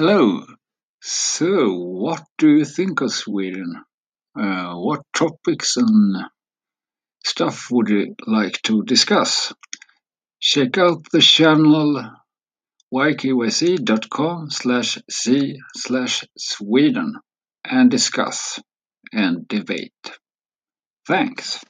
Hello. So, what do you think of Sweden? Uh, what topics and stuff would you like to discuss? Check out the channel ykyz.com slash c slash Sweden and discuss and debate. Thanks.